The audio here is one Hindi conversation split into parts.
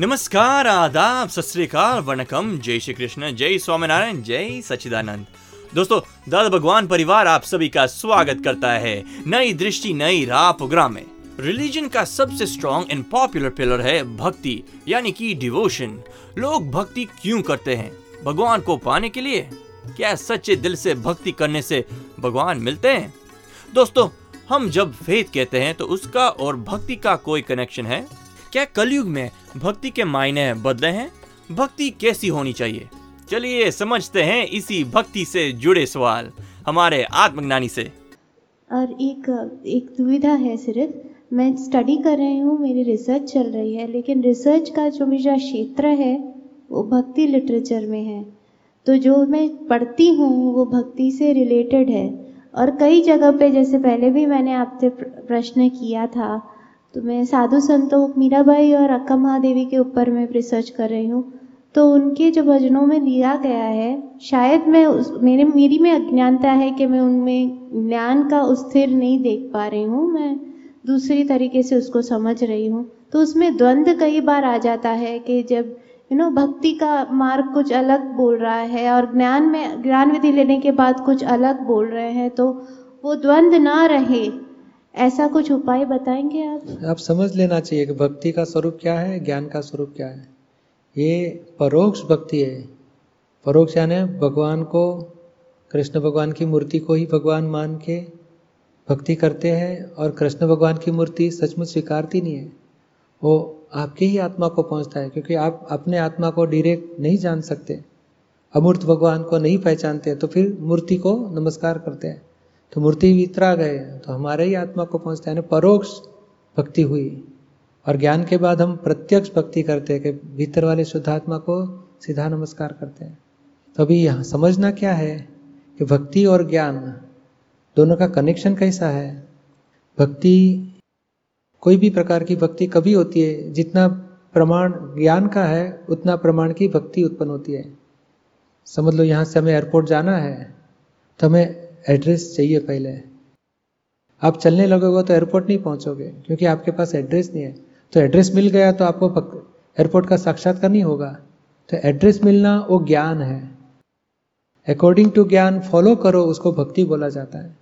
नमस्कार, आदाब सत वणकम। जय श्री कृष्ण, जय स्वामीनारायण, जय सचिदानंद दोस्तों, दादा भगवान परिवार आप सभी का स्वागत करता है नई दृष्टि, नई राह प्रोग्राम में। रिलीजन का सबसे स्ट्रॉन्ग एंड पॉपुलर पिलर है भक्ति, यानी कि डिवोशन लोग भक्ति क्यों करते हैं? भगवान को पाने के लिए क्या सच्चे दिल से भक्ति करने से भगवान मिलते हैं? दोस्तों, हम जब फेथ कहते हैं तो उसका और भक्ति का कोई कनेक्शन है? क्या कलयुग में भक्ति के मायने बदले हैं? भक्ति कैसी होनी चाहिए? चलिए समझते हैं इसी भक्ति से जुड़े सवाल हमारे आत्मज्ञानी से। और एक एक दुविधा है सिर्फ़, मैं स्टडी कर रही हूँ, मेरी रिसर्च चल रही है, लेकिन रिसर्च का जो मेरा क्षेत्र है, वो भक्ति लिटरेचर में है। तो जो मैं पढ़ती हूँ, वो भक्ति से रिलेटेड है। और कई जगह पे, जैसे पहले भी मैंने आपसे प्रश्न किया था तो मैं साधु संतों मीराबाई और अक्का महादेवी के ऊपर मैं रिसर्च कर रही हूँ। तो उनके जो भजनों में लिया गया है, शायद मैं उस, मेरे, मेरी में अज्ञानता है कि मैं उनमें ज्ञान का स्थिर नहीं देख पा रही हूँ, मैं दूसरी तरीके से उसको समझ रही हूँ। तो उसमें द्वंद्व कई बार आ जाता है कि जब यू नो भक्ति का मार्ग कुछ अलग बोल रहा है और ज्ञान में, ज्ञान विधि लेने के बाद कुछ अलग बोल रहे हैं तो वो द्वंद्व ना रहे। ऐसा कुछ उपाय बताएँगे आप? आप समझ लेना चाहिए कि भक्ति का स्वरूप क्या है, ज्ञान का स्वरूप क्या है। ये परोक्ष भक्ति है। परोक्ष यानी भगवान को, कृष्ण भगवान की मूर्ति को ही भगवान मान के भक्ति करते हैं और कृष्ण भगवान की मूर्ति सचमुच स्वीकारती नहीं है। वो आपके ही आत्मा को पहुँचता है, क्योंकि आप अपने आत्मा को डायरेक्ट नहीं जान सकते। अमूर्त भगवान को नहीं पहचानते तो फिर मूर्ति को नमस्कार करते हैं। तो मूर्ति वितरा गए तो हमारे ही आत्मा को पहुँचता है परोक्ष भक्ति हुई। और ज्ञान के बाद हम प्रत्यक्ष भक्ति करते हैं कि भीतर वाले शुद्धात्मा को सीधा नमस्कार करते हैं। तो अभी यहाँ समझना क्या है कि भक्ति और ज्ञान दोनों का कनेक्शन कैसा है? भक्ति, कोई भी प्रकार की भक्ति कभी होती है, जितना प्रमाण ज्ञान का है, उतना प्रमाण की भक्ति उत्पन्न होती है। समझ लो यहाँ से हमें एयरपोर्ट जाना है तो हमें एड्रेस चाहिए पहले। आप चलने लगोगे तो एयरपोर्ट नहीं पहुंचोगे, क्योंकि आपके पास एड्रेस नहीं है। तो एड्रेस मिल गया तो आपको एयरपोर्ट का साक्षात्कार नहीं होगा। तो एड्रेस मिलना वो ज्ञान है। अकॉर्डिंग टू ज्ञान फॉलो करो, उसको भक्ति बोला जाता है।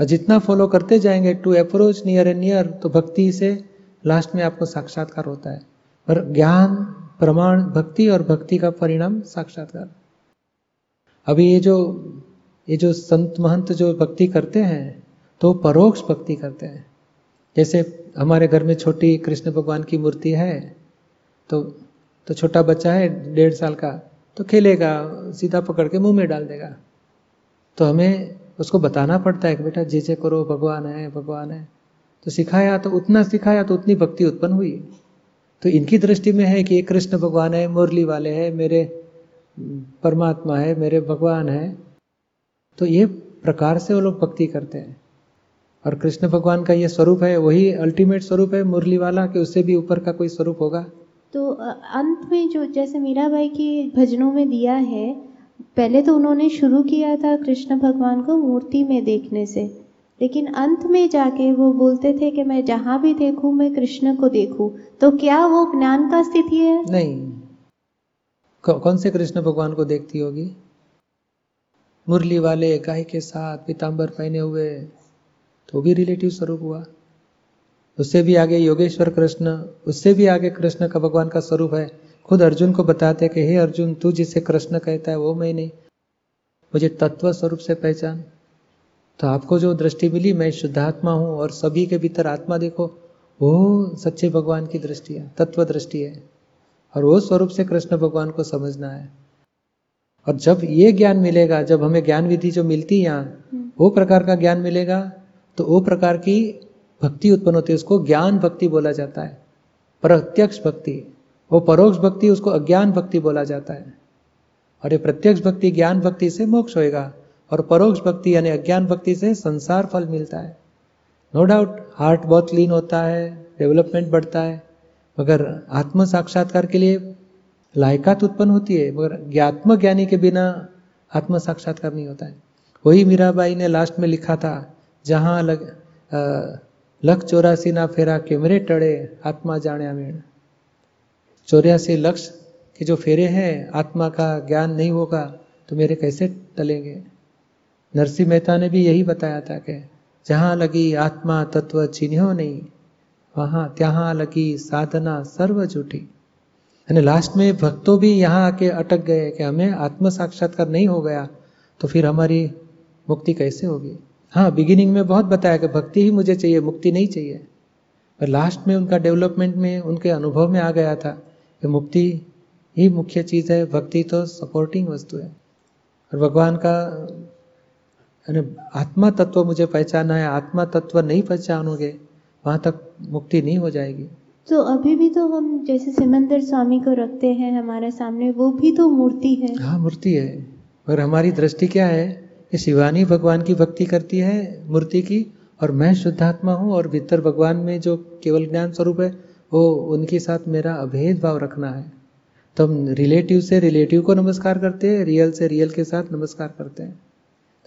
और जितना फॉलो करते जाएँगे to approach near and near तो भक्ति से लास्ट में आपको साक्षात्कार होता है। पर ज्ञान, प्रमाण, भक्ति और भक्ति का परिणाम साक्षात्कार। अभी ये जो ये जो संत महंत जो भक्ति करते हैं तो परोक्ष भक्ति करते हैं। जैसे हमारे घर में छोटी कृष्ण भगवान की मूर्ति है तो तो छोटा बच्चा है डेढ़ साल का तो खेलेगा, सीधा पकड़ के मुँह में डाल देगा। तो हमें उसको बताना पड़ता है कि बेटा, जे जे करो, भगवान है भगवान है। तो सिखाया तो उतना सिखाया तो उतनी भक्ति उत्पन्न हुई। तो इनकी दृष्टि में है कि ये कृष्ण भगवान है, मुरली वाले हैं, मेरे परमात्मा है, मेरे भगवान है। तो ये प्रकार से वो लोग भक्ति करते हैं। और कृष्ण भगवान का ये स्वरूप है वही अल्टीमेट स्वरूप है मुरली वाला कि उससे भी ऊपर का कोई स्वरूप होगा। तो अंत में जो जैसे मीराबाई की भजनों में दिया है पहले तो उन्होंने शुरू किया था कृष्ण भगवान को मूर्ति में देखने से लेकिन अंत में जाके वो बोलते थे कि मैं जहाँ भी देखूँ मैं कृष्ण को देखूँ। तो क्या वो ज्ञान का स्थिति है? नहीं। कौन से कृष्ण भगवान को देखती होगी? मुरली वाले गाय के साथ पीताम्बर पहने हुए तो भी रिलेटिव स्वरूप हुआ। उससे भी आगे योगेश्वर कृष्ण, उससे भी आगे कृष्ण का भगवान का स्वरूप है। खुद अर्जुन को बताते कि, हे अर्जुन, तू जिसे कृष्ण कहता है, वो मैं नहीं। मुझे तत्व स्वरूप से पहचान। तो आपको जो दृष्टि मिली, मैं शुद्धात्मा हूँ और सभी के भीतर आत्मा देखो। वो सच्चे भगवान की दृष्टि है, तत्व दृष्टि है। और वो स्वरूप से कृष्ण भगवान को समझना है। और जब ये ज्ञान मिलेगा जब हमें ज्ञान विधि जो मिलती है यहाँ वो प्रकार का ज्ञान मिलेगा तो वो प्रकार की भक्ति उत्पन्न होती है उसको ज्ञान भक्ति बोला जाता है। प्रत्यक्ष भक्ति वो परोक्ष भक्ति उसको अज्ञान भक्ति बोला जाता है। और ये प्रत्यक्ष भक्ति ज्ञान भक्ति से मोक्ष होएगा और परोक्ष भक्ति यानी अज्ञान भक्ति से संसार फल मिलता है। नो डाउट हार्ट बहुत क्लीन होता है डेवलपमेंट बढ़ता है मगर आत्म साक्षात्कार के लिए लायकात उत्पन्न होती है, मगर ज्ञात्म ज्ञानी के बिना आत्म साक्षात्कार नहीं होता है। वही मीराबाई ने लास्ट में लिखा था, जहाँ लग लख चौरासी ना फेरा कैमरे टड़े, आत्मा जाने अमीण। चौरासी लक्ष्य के जो फेरे हैं, आत्मा का ज्ञान नहीं होगा तो मेरे कैसे टलेंगे? नरसिंह मेहता ने भी यही बताया था कि, जहाँ लगी आत्मा तत्व चिन्हो नहीं, वहाँ, त्यहां लगी साधना सर्व झूठी यानी लास्ट में भक्तों भी यहाँ आके अटक गए कि हमें आत्म साक्षात्कार नहीं हो गया तो फिर हमारी मुक्ति कैसे होगी? हाँ बिगिनिंग में बहुत बताया कि भक्ति ही मुझे चाहिए, मुक्ति नहीं चाहिए। पर लास्ट में उनका डेवलपमेंट में, उनके अनुभव में आ गया था कि मुक्ति ही मुख्य चीज़ है, भक्ति तो सपोर्टिंग वस्तु है। और भगवान का आत्मा तत्व मुझे पहचाना है, आत्मा तत्व नहीं पहचानोगे, वहाँ तक मुक्ति नहीं हो जाएगी। तो अभी भी तो हम जैसे सिमंदर स्वामी को रखते हैं हमारे सामने, वो भी तो मूर्ति है। हाँ मूर्ति है। और हमारी दृष्टि क्या है? कि शिवानी भगवान की भक्ति करती है मूर्ति की, और मैं शुद्धात्मा हूँ, और भीतर भगवान में जो केवल ज्ञान स्वरूप है, वो उनके साथ मेरा अभेद भाव रखना है। तो हम रिलेटिव से रिलेटिव को नमस्कार करते हैं, रियल से रियल के साथ नमस्कार करते हैं।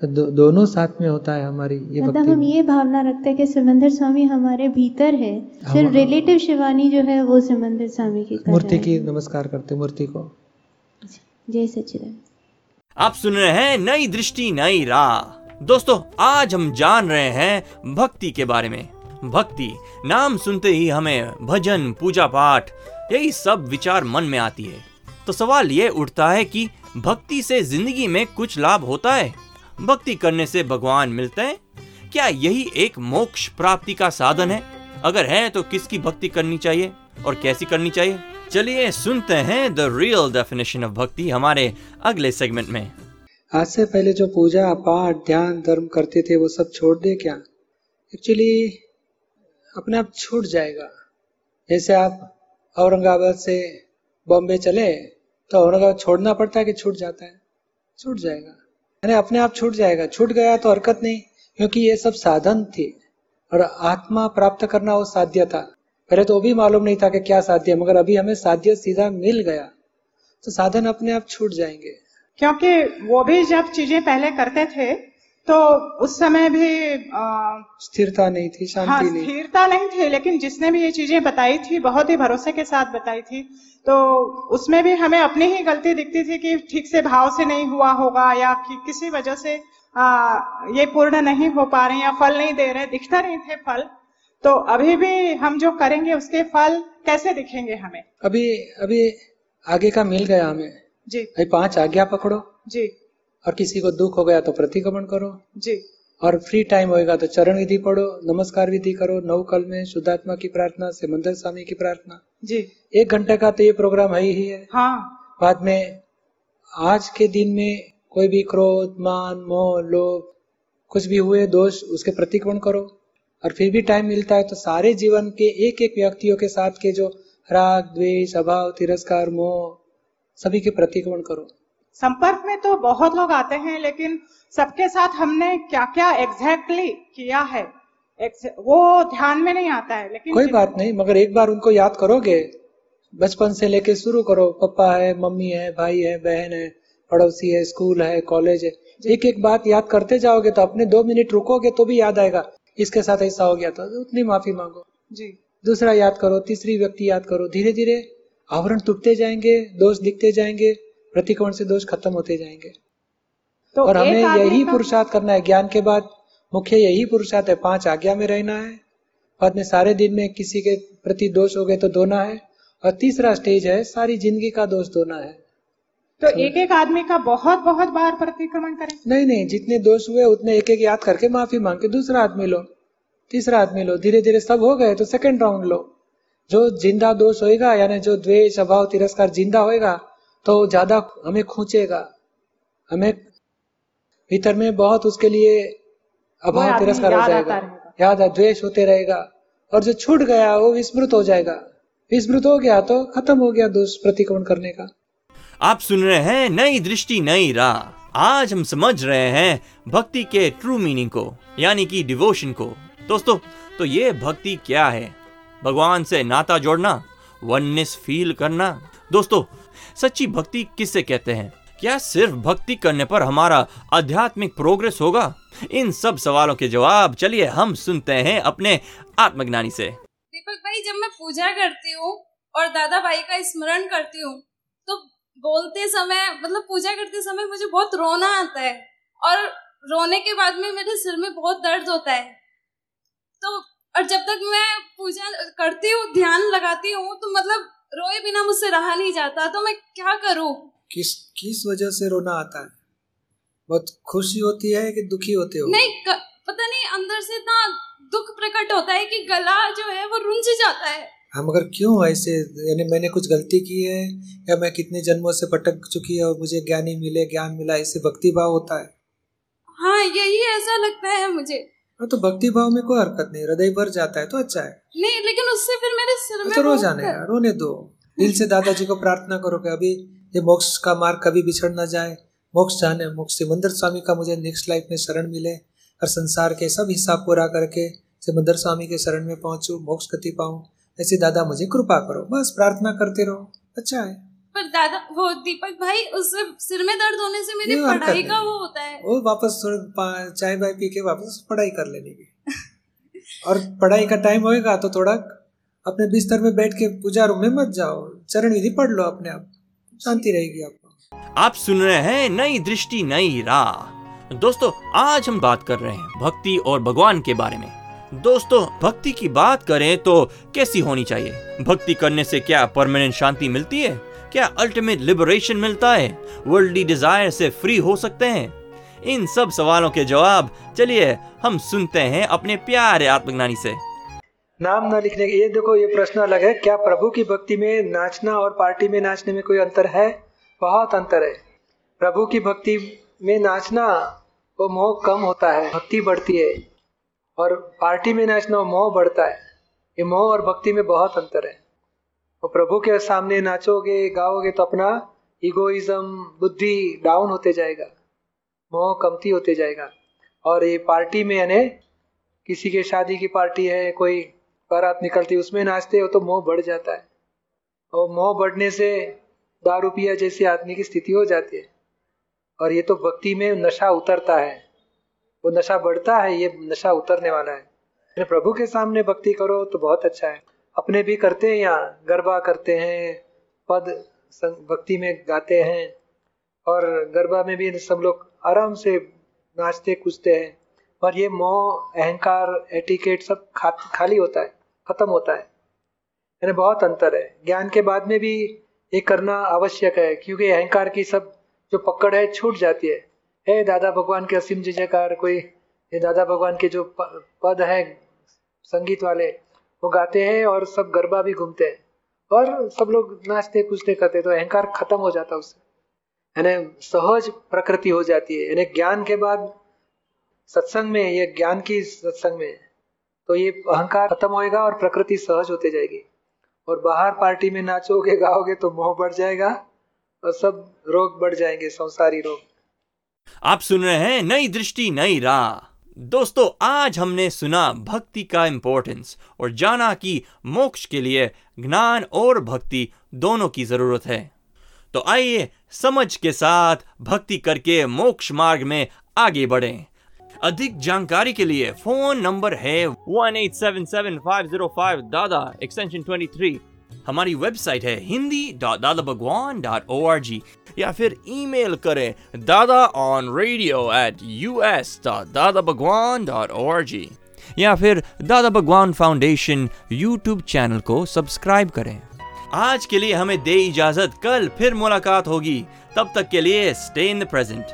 तो दो, दोनों साथ में होता है हमारी ये मतलब हम ये भावना रखते हैं कि सिमंदर स्वामी हमारे भीतर है। सिर्फ़ रिलेटिव शिवानी जो है वो सिमंदर स्वामी की मूर्ति की नमस्कार करते मूर्ति को। जय सचिदान आप सुन रहे हैं नई दृष्टि नई राह। दोस्तों आज हम जान रहे हैं भक्ति के बारे में। भक्ति नाम सुनते ही हमें भजन पूजा पाठ यही सब विचार मन में आती है। तो सवाल ये उठता है कि भक्ति से ज़िंदगी में कुछ लाभ होता है? भक्ति करने से भगवान मिलते हैं? क्या यही एक मोक्ष प्राप्ति का साधन है? अगर है तो किसकी भक्ति करनी चाहिए? और कैसी करनी चाहिए? चलिए सुनते हैं द रियल डेफिनेशन ऑफ़ भक्ति हमारे अगले सेगमेंट में। आज से पहले जो पूजा, पाठ, ध्यान, धर्म करते थे, वो सब छोड़ दे क्या? एक्चुअली अपने आप छूट जाएगा। जैसे आप औरंगाबाद से बॉम्बे चले तो औरंगाबाद छोड़ना पड़ता है कि छूट जाता है? छूट जाएगा। यानी अपने आप छूट जाएगा। छूट गया तो हरकत नहीं, क्योंकि ये सब साधन थे और आत्मा प्राप्त करना वो साध्य था। पहले तो वो भी मालूम नहीं था कि क्या साध्य मगर अभी हमें साध्य सीधा मिल गया तो साधन अपने आप छूट जाएँगे। क्योंकि वो भी जब चीज़ें पहले करते थे तो उस समय भी स्थिरता नहीं थी शांति हाँ, नहीं। स्थिरता नहीं थी लेकिन जिसने भी ये चीज़ें बताई थी बहुत ही भरोसे के साथ बताई थी। तो उसमें भी हमें अपनी ही गलती दिखती थी कि ठीक से भाव से नहीं हुआ होगा या कि किसी वजह से आ, ये पूर्ण नहीं हो पा रहे या फल नहीं दे रहे दिखता नहीं थे फल। तो अभी भी हम जो करेंगे उसके फल कैसे दिखेंगे हमें? अभी अभी आगे का मिल गया हमें। जी। भाई पाँच आज्ञा पकड़ो। जी। और किसी को दुख हो गया तो प्रतिक्रमण करो। जी। और फ्री टाइम होएगा तो चरण विधि पढ़ो नमस्कार विधि करो नव कल में शुद्धात्मा की प्रार्थना से मंदिर स्वामी की प्रार्थना। जी। एक घंटे का तो ये प्रोग्राम है ही है। हाँ। बाद में आज के दिन में कोई भी क्रोध मान मोह लोभ कुछ भी हुए दोष उसके प्रतिक्रमण करो। और फिर भी टाइम मिलता है तो सारे जीवन के एक एक व्यक्तियों के साथ के जो राग द्वेष अभाव तिरस्कार मोह सभी के प्रतिक्रमण करो। संपर्क में तो बहुत लोग आते हैं लेकिन सबके साथ हमने क्या क्या एग्जैक्टली exactly किया है? वो ध्यान में नहीं आता है लेकिन कोई बात नहीं मगर एक बार उनको याद करोगे? बचपन से लेके शुरू करो। पापा है मम्मी है भाई है बहन है पड़ोसी है स्कूल है कॉलेज है। एक एक बात याद करते जाओगे तो अपने दो मिनट रुकोगे तो भी याद आएगा। इसके साथ ऐसा हो गया था तो उतनी माफ़ी मांगो। जी। दूसरा याद करो तीसरी व्यक्ति याद करो। धीरे धीरे आवरण टूटते जाएँगे दोष दिखते जाएँगे। प्रतिकोण से दोष खत्म होते जाएँगे। तो और हमें यही पुरुषार्थ करना है। ज्ञान के बाद मुख्य यही पुरुषार्थ है। पाँच आज्ञा में रहना है। बाद में सारे दिन में किसी के प्रति दोष हो गए तो धोना है। और तीसरा स्टेज है सारी ज़िंदगी का दोष धोना है। तो एक एक आदमी का बहुत बहुत बार प्रतिक्रमण करें। नहीं नहीं जितने दोष हुए उतने एक एक याद करके माफ़ी मांग के दूसरा आदमी लो। तीसरा आदमी लो। धीरे धीरे सब हो गए तो सेकंड राउंड लो। जो ज़िंदा दोष होएगा यानी जो द्वेष अभाव तिरस्कार ज़िंदा होएगा तो ज़्यादा हमें खूचेगा हमें भीतर में बहुत उसके लिए अभाव तिरस्कार हो जाएगा। याद द्वेष होते रहेगा। और जो छूट गया वो विस्मृत हो जाएगा। विस्मृत हो गया तो खत्म हो गया दोष प्रतिक्रमण करने का। आप सुन रहे हैं नई दृष्टि नई राह। आज हम समझ रहे हैं भक्ति के ट्रू मीनिंग को यानी कि डिवोशन को। दोस्तों तो ये भक्ति क्या है? भगवान से नाता जोड़ना वननेस फील करना। दोस्तों सच्ची भक्ति किससे कहते हैं? क्या सिर्फ़ भक्ति करने पर हमारा आध्यात्मिक प्रोग्रेस होगा? इन सब सवालों के जवाब चलिए हम सुनते हैं अपने आत्मज्ञानी से। दीपक भाई, जब मैं पूजा करती हूँ और दादा भाई का स्मरण करती हूँ तो बोलते समय मतलब पूजा करते समय मुझे बहुत रोना आता है और रोने के बाद में मेरे सिर में बहुत दर्द होता है। तो और जब तक मैं पूजा करती हूँ, ध्यान लगाती हूँ तो मतलब रोए बिना मुझसे रहा नहीं जाता तो मैं क्या करूँ? किस किस वजह से रोना आता है? बहुत खुशी होती है कि दुखी होते हो? नहीं क, पता नहीं अंदर से इतना दुख प्रकट होता है कि गला जो है वो रुंझ जाता है। हम हाँ, अगर क्यों ऐसे? यानी मैंने कुछ गलती की है? या मैं कितने जन्मों से भटक चुकी है और मुझे ज्ञानी मिले ज्ञान मिला इससे भक्ति भाव होता है? हाँ यही ऐसा लगता है मुझे। हाँ तो भक्ति भाव में कोई हरकत नहीं हृदय भर जाता है तो अच्छा है। नहीं लेकिन उससे फिर मेरे सिर में तो रो जाने यार रोने दो। दिल से दादाजी को प्रार्थना करो कि अभी ये मोक्ष का मार्ग कभी बिछड़ ना जाए। मोक्ष जाने मोक्ष सिमंदर स्वामी का मुझे नेक्स्ट लाइफ में शरण मिले और संसार के सब हिसाब पूरा करके सिमंदर स्वामी के शरण में पहुंचू मोक्ष गति पाऊँ। ऐसे दादा मुझे कृपा करो बस प्रार्थना करते रहो अच्छा है। पर दादा वो दीपक भाई उस सिर में दर्द होने से मेरी पढ़ाई का वो होता है। वो वापस चाय बाय पी के वापस पढ़ाई कर लेने की। और पढ़ाई का टाइम होएगा तो थोड़ा अपने बिस्तर में बैठ के पूजा रूम में मत जाओ। चरण विधि पढ़ लो अपने आप। शांति रहेगी आपको। आप सुन रहे हैं नई दृष्टि नई राह। दोस्तों आज हम बात कर रहे हैं भक्ति और भगवान के बारे में। दोस्तों भक्ति की बात करें तो कैसी होनी चाहिए? भक्ति करने से क्या परमानेंट शांति मिलती है? क्या अल्टीमेट लिबरेशन मिलता है? वर्ल्डली डिज़ायर से फ्री हो सकते हैं। इन सब सवालों के जवाब, चलिए हम सुनते हैं अपने प्यारे आत्मज्ञानी से। नाम ना लिखने के ये देखो, ये प्रश्न अलग है। क्या प्रभु की भक्ति में नाचना और पार्टी में नाचने में कोई अंतर है? बहुत अंतर है। प्रभु की भक्ति में नाचना वो मोह कम होता है, भक्ति बढ़ती है। और पार्टी में नाचना वो मोह बढ़ता है। ये मोह और भक्ति में बहुत अंतर है। और प्रभु के सामने नाचोगे, गाओगे तो अपना इगोइज्म बुद्धि डाउन होते जाएगा, मोह कमती होते जाएगा। और ये पार्टी में यानी किसी के शादी की पार्टी है, कोई बारात निकलती उसमें नाचते हो तो मोह बढ़ जाता है। और मोह बढ़ने से दारू पिया जैसी आदमी की स्थिति हो जाती है। और ये तो भक्ति में नशा उतरता है। वो नशा बढ़ता है, ये नशा उतरने वाला है। प्रभु के सामने भक्ति करो तो बहुत अच्छा है। अपने भी करते हैं यहाँ गरबा करते हैं पद भक्ति में गाते हैं और गरबा में भी सब लोग आराम से नाचते कूदते हैं और ये मोह अहंकार एटिकेट सब खा, खाली होता है खत्म होता है। यानी बहुत अंतर है। ज्ञान के बाद में भी ये करना आवश्यक है क्योंकि अहंकार की सब जो पकड़ है छूट जाती है। हे दादा भगवान के असीम जय जयकार कोई दादा भगवान के जो पद है संगीत वाले वो गाते हैं और सब गरबा भी घूमते हैं। और सब लोग नाचते, कूदते, करते तो अहंकार खत्म हो जाता उससे। यानी सहज प्रकृति हो जाती है। यानी ज्ञान के बाद सत्संग में, ये ज्ञान की सत्संग में तो ये अहंकार खत्म होएगा और प्रकृति सहज होते जाएगी। और बाहर पार्टी में नाचोगे, गाओगे तो मोह बढ़ जाएगा और सब रोग बढ़ जाएँगे, संसारी रोग। आप सुन रहे हैं नई दृष्टि, नई राह। दोस्तों, आज हमने सुना भक्ति का इंपॉर्टेंस और जाना कि मोक्ष के लिए ज्ञान और भक्ति दोनों की ज़रूरत है। तो आइए समझ के साथ भक्ति करके मोक्ष मार्ग में आगे बढ़ें। अधिक जानकारी के लिए फ़ोन नंबर है one eight seven seven five zero five Dada extension twenty three हमारी वेबसाइट है हिंदी दादा Bhagwan dot O R G या फिर ईमेल करें Dada on radio at U S Dada Bhagwan dot O R G या फिर Dada Bhagwan foundation YouTube channel को सब्सक्राइब करें। आज के लिए हमें दे इजाज़त, कल फिर मुलाकात होगी। तब तक के लिए स्टे इन द प्रेजेंट